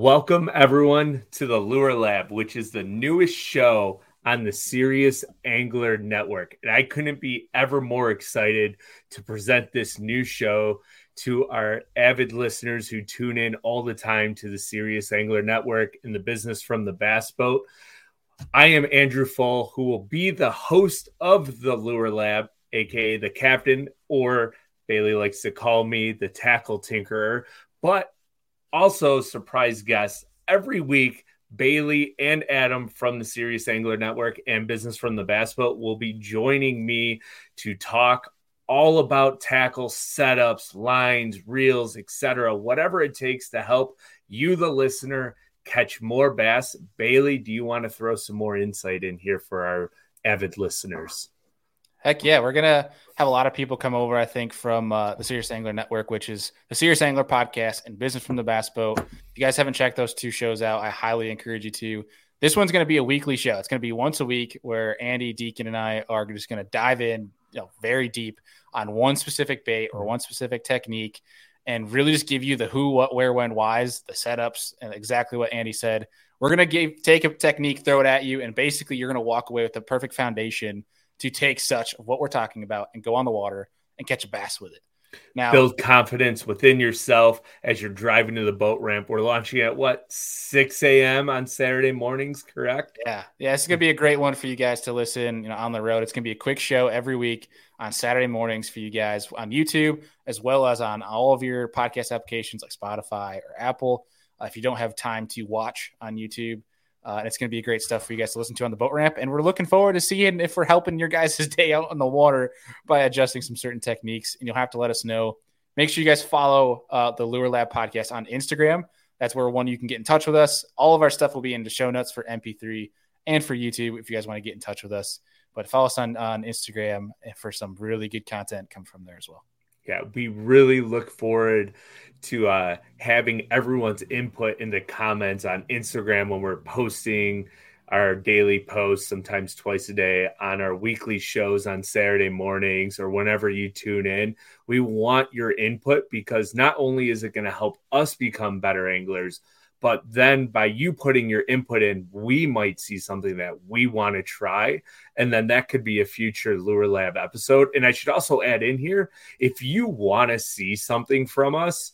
Welcome, everyone, to the Lure Lab, which is the newest show on the Serious Angler Network. And I couldn't be ever more excited to present this new show to our avid listeners who tune in all the time to the Serious Angler Network in the business from the bass boat. I am Andrew Fall, who will be the host of the Lure Lab, aka the captain, or Bailey likes to call me the tackle tinkerer. But also, surprise guests every week. Bailey and Adam from the Serious Angler Network and Business from the Bass Boat will be joining me to talk all about tackle setups, lines, reels, etc. Whatever it takes to help you, the listener, catch more bass. Bailey, do you want to throw some more insight in here for our avid listeners? Heck yeah, we're gonna have a lot of people come over. I think from uh, the Serious Angler Network, which is the Serious Angler podcast and Business from the Bass Boat. If you guys haven't checked those two shows out, I highly encourage you to. This one's going to be a weekly show. It's going to be once a week where Andy Deacon and I are just going to dive in, you know, very deep on one specific bait or one specific technique, and really just give you the who, what, where, when, whys, the setups, and exactly what Andy said. We're going to give take a technique, throw it at you, and basically you're going to walk away with the perfect foundation to take such of what we're talking about and go on the water and catch a bass with it. Now, build confidence within yourself as you're driving to the boat ramp. We're launching at what 6 a.m. on Saturday mornings, correct? Yeah, yeah. It's gonna be a great one for you guys to listen. You know, on the road, it's gonna be a quick show every week on Saturday mornings for you guys on YouTube as well as on all of your podcast applications like Spotify or Apple. Uh, if you don't have time to watch on YouTube, uh, and it's going to be great stuff for you guys to listen to on the boat ramp. And we're looking forward to seeing if we're helping your guys' day out on the water by adjusting some certain techniques. And you'll have to let us know. Make sure you guys follow uh, the Lure Lab podcast on Instagram. That's where one you can get in touch with us. All of our stuff will be in the show notes for MP3 and for YouTube if you guys want to get in touch with us. But follow us on, on Instagram for some really good content come from there as well. Yeah, we really look forward to uh, having everyone's input in the comments on Instagram when we're posting our daily posts, sometimes twice a day, on our weekly shows on Saturday mornings or whenever you tune in. We want your input because not only is it going to help us become better anglers, but then by you putting your input in, we might see something that we want to try. And then that could be a future Lure Lab episode. And I should also add in here if you want to see something from us,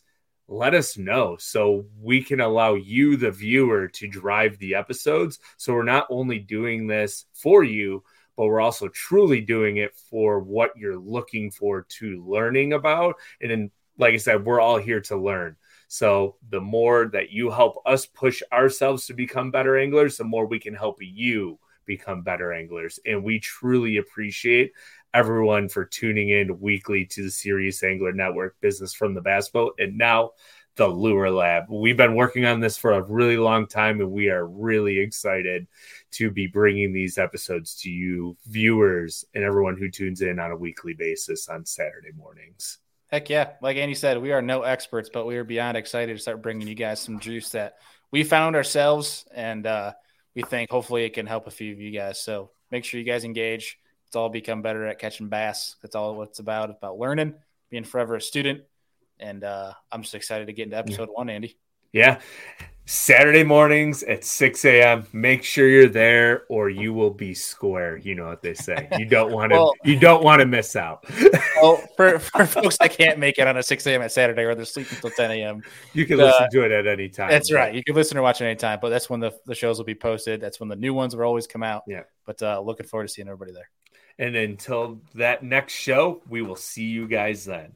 let us know so we can allow you, the viewer, to drive the episodes. So we're not only doing this for you, but we're also truly doing it for what you're looking for to learning about. And then, like I said, we're all here to learn. So the more that you help us push ourselves to become better anglers, the more we can help you become better anglers. And we truly appreciate everyone for tuning in weekly to the Serious Angler Network Business from the Bass Boat. And now the Lure Lab. We've been working on this for a really long time, and we are really excited to be bringing these episodes to you, viewers, and everyone who tunes in on a weekly basis on Saturday mornings. Heck yeah. Like Andy said, we are no experts, but we are beyond excited to start bringing you guys some juice that we found ourselves. And uh, we think hopefully it can help a few of you guys. So make sure you guys engage. Let's all become better at catching bass. That's all what it's about. It's about learning, being forever a student. And uh, I'm just excited to get into episode yeah. one, Andy. Yeah. Saturday mornings at 6 a.m. Make sure you're there or you will be square. You know what they say. You don't want to well, you don't want to miss out. well, for, for folks that can't make it on a 6 a.m. at Saturday or they're sleeping until 10 a.m. You can uh, listen to it at any time. That's right. You can listen or watch it any time, but that's when the, the shows will be posted. That's when the new ones will always come out. Yeah. But uh, looking forward to seeing everybody there. And until that next show, we will see you guys then.